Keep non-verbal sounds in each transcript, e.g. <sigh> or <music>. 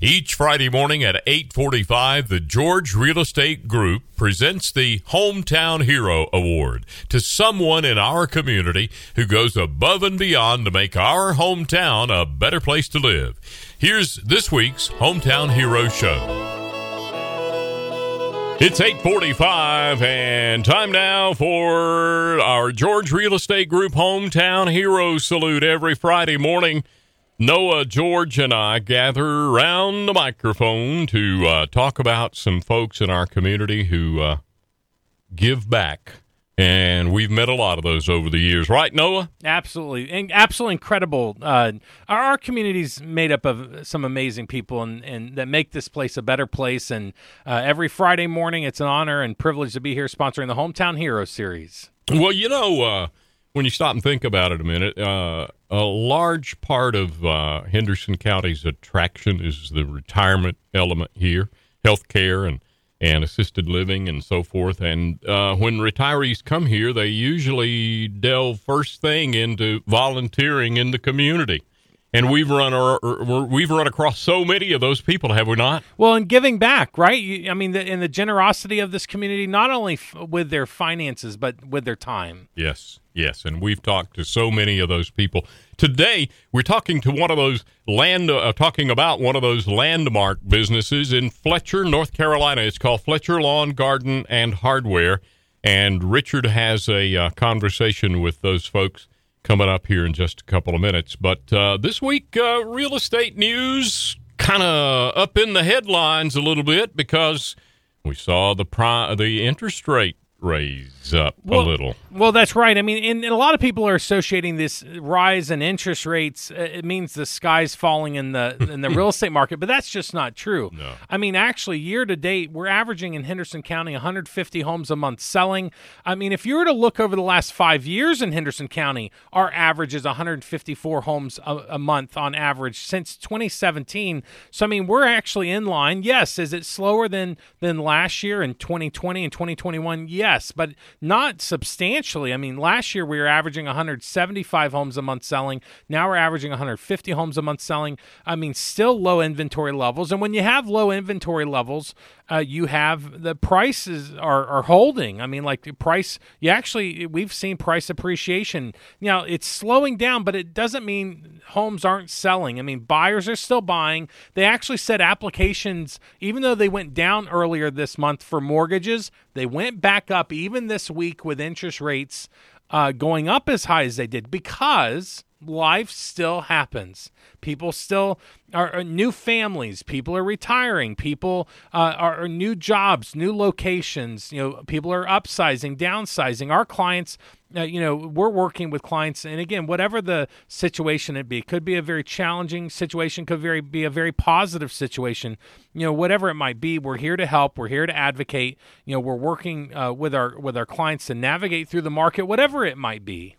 Each Friday morning at 8:45, the George Real Estate Group presents the Hometown Hero Award to someone in our community who goes above and beyond to make our hometown a better place to live. Here's this week's Hometown Hero Show. It's 845 and time now for our George Real Estate Group Hometown Hero Salute every Friday morning. Noah, George, and I gather around the microphone to uh, talk about some folks in our community who uh, give back. And we've met a lot of those over the years, right, Noah? Absolutely, and absolutely incredible. Uh, our, our community's made up of some amazing people, and, and that make this place a better place. And uh, every Friday morning, it's an honor and privilege to be here sponsoring the Hometown Hero Series. Well, you know, uh, when you stop and think about it a minute, uh, a large part of uh, Henderson County's attraction is the retirement element here, health care and, and assisted living and so forth. And uh, when retirees come here, they usually delve first thing into volunteering in the community. And we've run our, we've run across so many of those people, have we not? Well, and giving back, right? You, I mean, the, in the generosity of this community, not only f- with their finances but with their time. Yes, yes, and we've talked to so many of those people. Today, we're talking to one of those land, uh, talking about one of those landmark businesses in Fletcher, North Carolina. It's called Fletcher Lawn Garden and Hardware, and Richard has a uh, conversation with those folks coming up here in just a couple of minutes. But uh, this week, uh, real estate news kind of up in the headlines a little bit because we saw the pri- the interest rate raise up well, a little. Well, that's right. I mean, and, and, a lot of people are associating this rise in interest rates. Uh, it means the sky's falling in the <laughs> in the real estate market, but that's just not true. No. I mean, actually, year to date, we're averaging in Henderson County 150 homes a month selling. I mean, if you were to look over the last five years in Henderson County, our average is 154 homes a, a month on average since 2017. So, I mean, we're actually in line. Yes, is it slower than than last year in 2020 and 2021? Yes yes, but not substantially. I mean, last year we were averaging 175 homes a month selling. Now we're averaging 150 homes a month selling. I mean, still low inventory levels. And when you have low inventory levels, uh, you have the prices are, are holding. I mean, like the price, you actually, we've seen price appreciation. Now, it's slowing down, but it doesn't mean homes aren't selling. I mean, buyers are still buying. They actually said applications, even though they went down earlier this month for mortgages, they went back up even this week with interest rates uh, going up as high as they did because life still happens. People still are, are new families. People are retiring. People uh, are, are, new jobs, new locations. You know, people are upsizing, downsizing. Our clients, uh, you know, we're working with clients, and again, whatever the situation it be, could be a very challenging situation, could very be a very positive situation. You know, whatever it might be, we're here to help. We're here to advocate. You know, we're working uh, with our with our clients to navigate through the market, whatever it might be.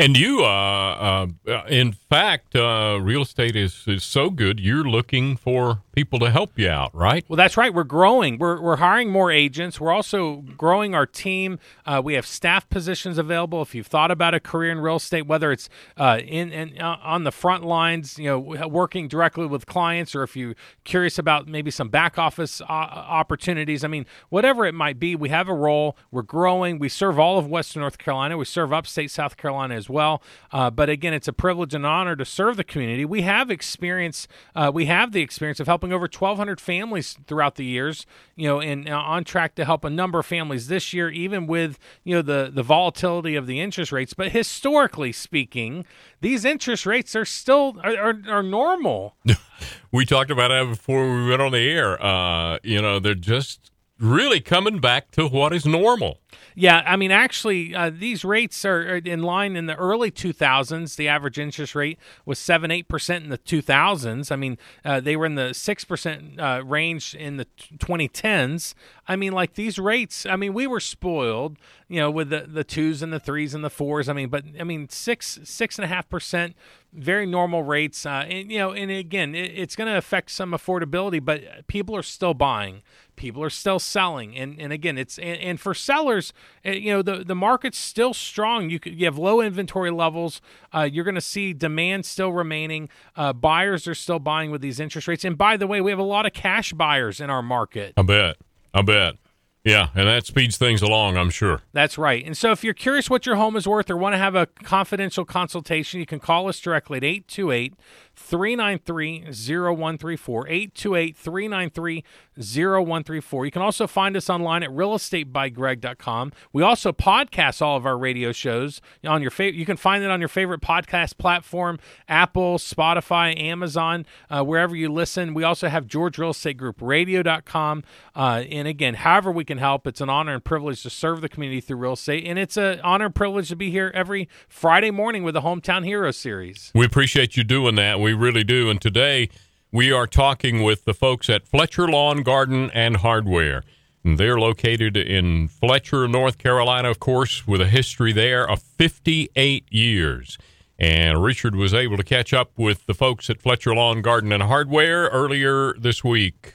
And you, uh, uh, in fact, uh, real estate is, is so good, you're looking for people to help you out, right? Well, that's right. We're growing. We're, we're hiring more agents. We're also growing our team. Uh, we have staff positions available. If you've thought about a career in real estate, whether it's uh, in, in uh, on the front lines, you know, working directly with clients, or if you're curious about maybe some back office uh, opportunities, I mean, whatever it might be, we have a role. We're growing. We serve all of Western North Carolina. We serve upstate South Carolina as well. Uh, but again, it's a privilege and honor to serve the community. We have experience. Uh, we have the experience of helping helping over 1,200 families throughout the years. You know, and uh, on track to help a number of families this year, even with you know the the volatility of the interest rates. But historically speaking, these interest rates are still are, are, are normal. <laughs> we talked about that before we went on the air. Uh, you know, they're just really coming back to what is normal. Yeah, I mean, actually, uh, these rates are in line in the early 2000s. The average interest rate was 7 8% in the 2000s. I mean, uh, they were in the 6% uh, range in the 2010s. I mean, like these rates, I mean, we were spoiled, you know, with the, the twos and the threes and the fours. I mean, but I mean, six, six and a half percent, very normal rates. Uh, and, you know, and again, it, it's going to affect some affordability, but people are still buying people are still selling and, and again it's and, and, for sellers eh, you know the, the market's still strong. You could, you have low inventory levels. Uh, you're going to see demand still remaining. Uh, buyers are still buying with these interest rates. And by the way we have a lot of cash buyers in our market. I bet. I bet. Yeah, and that speeds things along, I'm sure. That's right. And so if you're curious what your home is worth or want to have a confidential consultation, you can call us directly at 828 393 0134. 828 393 0134. You can also find us online at realestatebygreg.com. We also podcast all of our radio shows on your favorite. You can find it on your favorite podcast platform Apple, Spotify, Amazon, uh, wherever you listen. We also have George Real Estate Group Radio.com. Uh, and again, however we can help, it's an honor and privilege to serve the community through real estate. And it's an honor and privilege to be here every Friday morning with the Hometown Hero series. We appreciate you doing that. We really do. And today, we are talking with the folks at Fletcher Lawn Garden and Hardware. They're located in Fletcher, North Carolina, of course, with a history there of 58 years. And Richard was able to catch up with the folks at Fletcher Lawn Garden and Hardware earlier this week.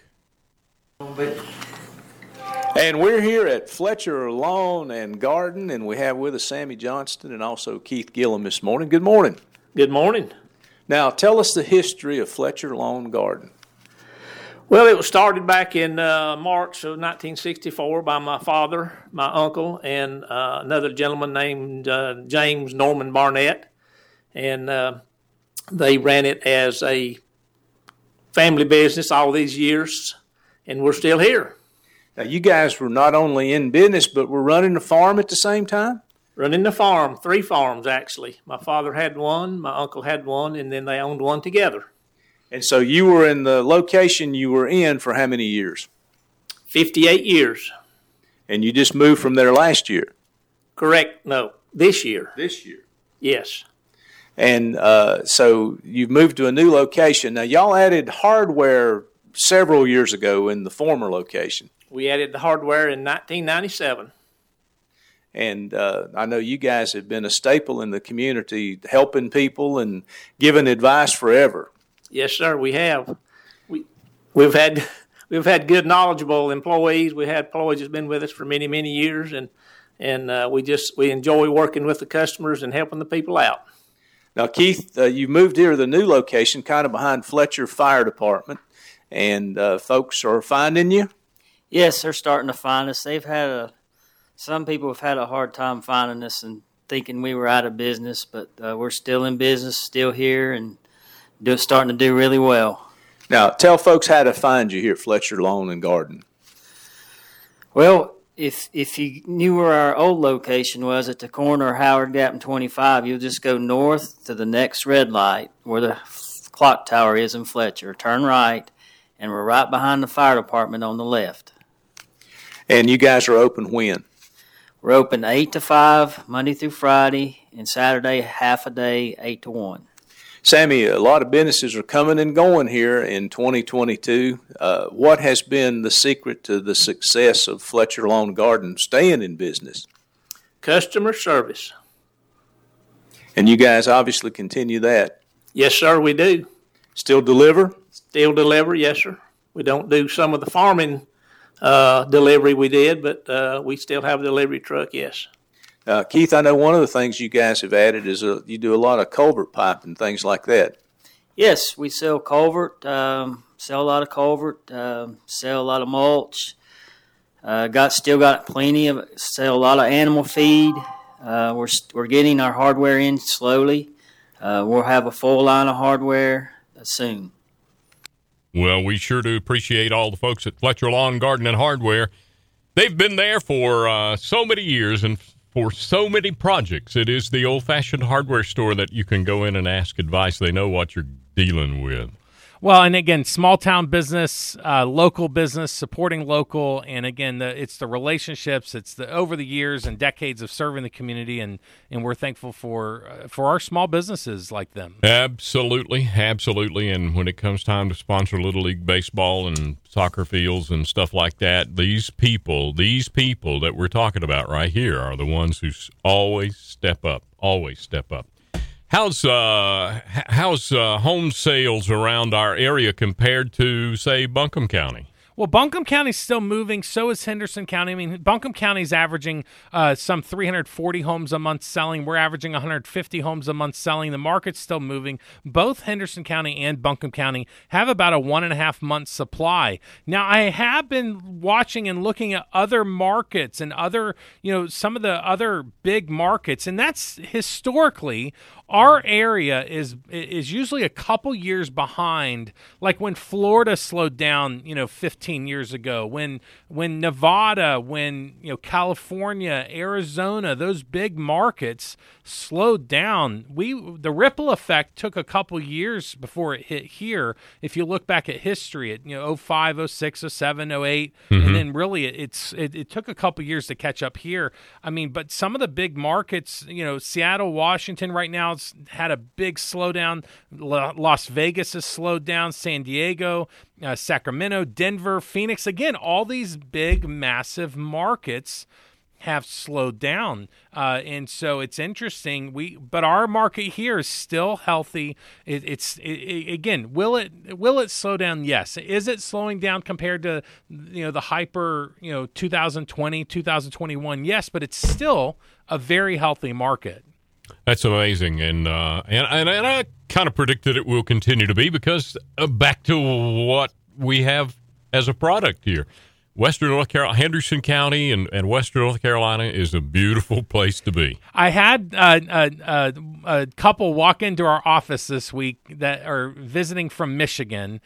And we're here at Fletcher Lawn and Garden, and we have with us Sammy Johnston and also Keith Gillum this morning. Good morning. Good morning. Now, tell us the history of Fletcher Lawn Garden. Well, it was started back in uh, March of 1964 by my father, my uncle, and uh, another gentleman named uh, James Norman Barnett. And uh, they ran it as a family business all these years, and we're still here. Now, you guys were not only in business, but were running a farm at the same time? Running the farm, three farms actually. My father had one, my uncle had one, and then they owned one together. And so you were in the location you were in for how many years? 58 years. And you just moved from there last year? Correct. No, this year. This year? Yes. And uh, so you've moved to a new location. Now, y'all added hardware several years ago in the former location. We added the hardware in 1997. And uh, I know you guys have been a staple in the community, helping people and giving advice forever. Yes, sir, we have. We we've had we've had good, knowledgeable employees. We had employees that's been with us for many, many years, and and uh, we just we enjoy working with the customers and helping the people out. Now, Keith, uh, you moved here to the new location, kind of behind Fletcher Fire Department, and uh, folks are finding you. Yes, they're starting to find us. They've had a some people have had a hard time finding us and thinking we were out of business, but uh, we're still in business, still here, and do, starting to do really well. Now, tell folks how to find you here at Fletcher Lawn and Garden. Well, if if you knew where our old location was at the corner of Howard Gap and 25, you'll just go north to the next red light where the clock tower is in Fletcher. Turn right, and we're right behind the fire department on the left. And you guys are open when? We're open 8 to 5, Monday through Friday, and Saturday, half a day, 8 to 1. Sammy, a lot of businesses are coming and going here in 2022. Uh, what has been the secret to the success of Fletcher Lawn Garden staying in business? Customer service. And you guys obviously continue that. Yes, sir, we do. Still deliver? Still deliver, yes, sir. We don't do some of the farming uh, delivery we did, but uh, we still have a delivery truck. Yes. Uh, Keith, I know one of the things you guys have added is a, you do a lot of culvert pipe and things like that. Yes, we sell culvert, um, sell a lot of culvert, um, sell a lot of mulch. Uh, got still got plenty of sell a lot of animal feed. Uh, we're we're getting our hardware in slowly. Uh, we'll have a full line of hardware soon. Well, we sure do appreciate all the folks at Fletcher Lawn Garden and Hardware. They've been there for uh, so many years and for so many projects. It is the old fashioned hardware store that you can go in and ask advice. They know what you're dealing with. Well, and again, small town business, uh, local business, supporting local, and again, the, it's the relationships, it's the over the years and decades of serving the community, and and we're thankful for uh, for our small businesses like them. Absolutely, absolutely. And when it comes time to sponsor Little League baseball and soccer fields and stuff like that, these people, these people that we're talking about right here, are the ones who always step up, always step up. How's uh how's uh, home sales around our area compared to say Buncombe County? Well, Buncombe County's still moving. So is Henderson County. I mean, Buncombe County's averaging uh, some 340 homes a month selling. We're averaging 150 homes a month selling. The market's still moving. Both Henderson County and Buncombe County have about a one and a half month supply. Now, I have been watching and looking at other markets and other, you know, some of the other big markets, and that's historically our area is is usually a couple years behind like when Florida slowed down you know 15 years ago when when Nevada when you know California Arizona those big markets slowed down. We the ripple effect took a couple years before it hit here. If you look back at history at you know 05 06 07 08 mm-hmm. and then really it, it's it, it took a couple years to catch up here. I mean but some of the big markets you know Seattle Washington right now had a big slowdown. Las Vegas has slowed down. San Diego, uh, Sacramento, Denver, Phoenix. Again, all these big, massive markets have slowed down, uh, and so it's interesting. We but our market here is still healthy. It, it's it, again, will it will it slow down? Yes. Is it slowing down compared to you know the hyper you know 2020 2021? Yes, but it's still a very healthy market. That's amazing, and uh, and, and, and I kind of predicted it will continue to be because uh, back to what we have as a product here. Western North Carolina, Henderson County, and, and Western North Carolina is a beautiful place to be. I had uh, a, a, a couple walk into our office this week that are visiting from Michigan,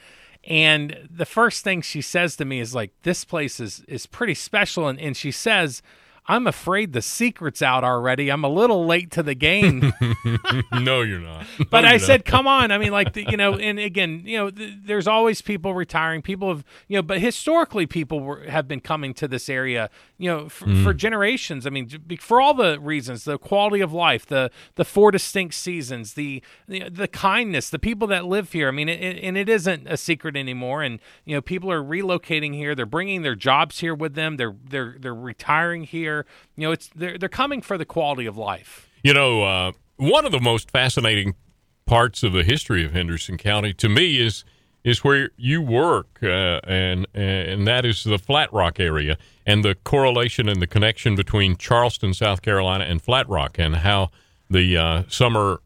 and the first thing she says to me is like, "This place is is pretty special," and, and she says I'm afraid the secret's out already. I'm a little late to the game. <laughs> no, you're not. <laughs> No, but I said, come on. I mean, like, the, you know, and again, you know, th- there's always people retiring. People have, you know, but historically, people were, have been coming to this area, you know, f- mm. for generations. I mean, for all the reasons, the quality of life, the the four distinct seasons, the the, the kindness, the people that live here. I mean, it, it, and it isn't a secret anymore. And you know, people are relocating here. They're bringing their jobs here with them. They're they're they're retiring here. You know, it's they're they're coming for the quality of life. You know, uh, one of the most fascinating parts of the history of Henderson County to me is is where you work, uh, and and that is the Flat Rock area, and the correlation and the connection between Charleston, South Carolina, and Flat Rock, and how the uh, summer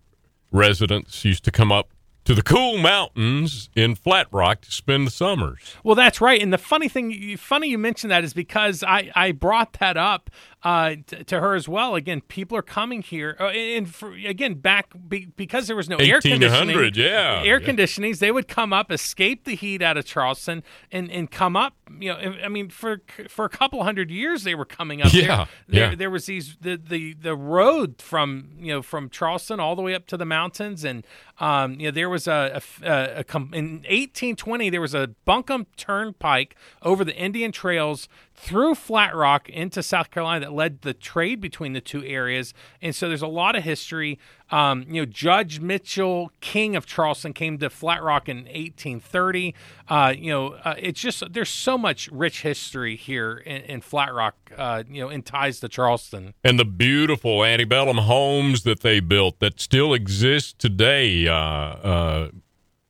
residents used to come up to the cool mountains in Flat Rock to spend the summers. Well, that's right. And the funny thing, funny you mentioned that is because I, I brought that up uh, t- to her as well. Again, people are coming here, uh, and for, again, back be, because there was no air conditioning. Yeah, air yeah. conditionings. They would come up, escape the heat out of Charleston, and, and come up. You know, I mean, for for a couple hundred years, they were coming up. Yeah, there, yeah. there was these the, the the road from you know from Charleston all the way up to the mountains, and um, you know there was a, a, a, a in 1820 there was a Buncombe Turnpike over the Indian Trails through Flat Rock into South Carolina that led the trade between the two areas. And so there's a lot of history. Um, you know, Judge Mitchell King of Charleston came to Flat Rock in 1830. Uh, you know, uh, it's just there's so much rich history here in, in Flat Rock. Uh, you know, in ties to Charleston and the beautiful antebellum homes that they built that still exist today.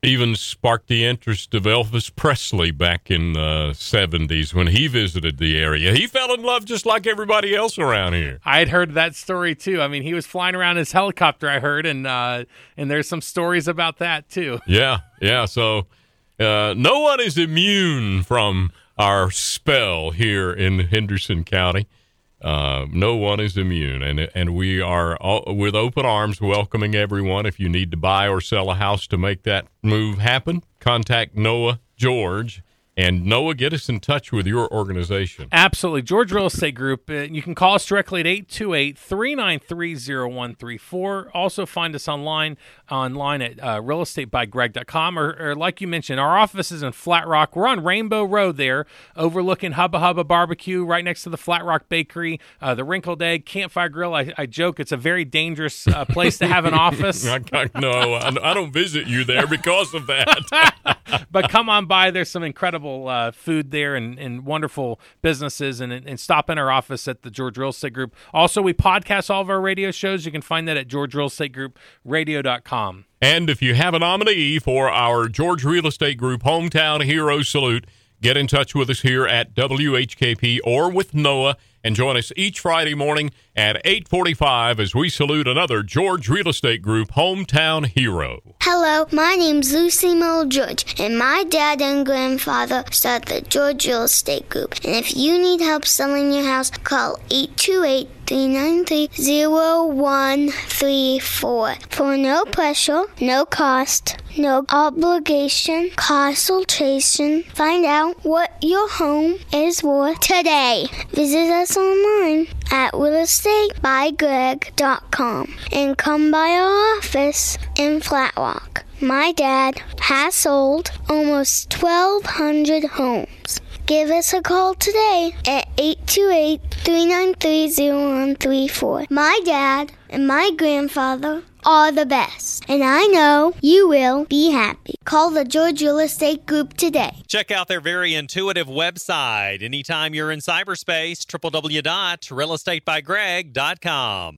Even sparked the interest of Elvis Presley back in the 70s when he visited the area. He fell in love just like everybody else around here. I had heard that story too. I mean, he was flying around his helicopter, I heard, and uh, and there's some stories about that too. <laughs> Yeah, yeah. So uh, no one is immune from our spell here in Henderson County. Uh, no one is immune, and and we are all, with open arms welcoming everyone. If you need to buy or sell a house to make that move happen, contact Noah George And Noah, get us in touch with your organization. Absolutely. George Real Estate Group. Uh, you can call us directly at 828 393 0134. Also, find us online online at uh, realestatebygreg.com. Or, or, like you mentioned, our office is in Flat Rock. We're on Rainbow Road there, overlooking Hubba Hubba Barbecue, right next to the Flat Rock Bakery, uh, the Wrinkled Egg, Campfire Grill. I, I joke it's a very dangerous uh, place to have an <laughs> office. no, I, I don't visit you there because of that. <laughs> but come on by. There's some incredible uh, food there and, and wonderful businesses, and, and stop in our office at the George Real Estate Group. Also, we podcast all of our radio shows. You can find that at georgerealestategroupradio.com. And if you have a nominee for our George Real Estate Group Hometown Hero Salute, get in touch with us here at WHKP or with Noah and join us each Friday morning at 8:45 as we salute another George Real Estate Group hometown hero. Hello, my name's Lucy Mo George, and my dad and grandfather started the George Real Estate Group. And if you need help selling your house, call 828 393 0134 for no pressure, no cost, no obligation, consultation. Find out what your home is worth today. Visit us online at realestatebygreg.com and come by our office in Flat Rock. My dad has sold almost 1,200 homes. Give us a call today at 828 393 0134. My dad and my grandfather are the best, and I know you will be happy. Call the George Real Estate Group today. Check out their very intuitive website anytime you're in cyberspace www.realestatebygreg.com.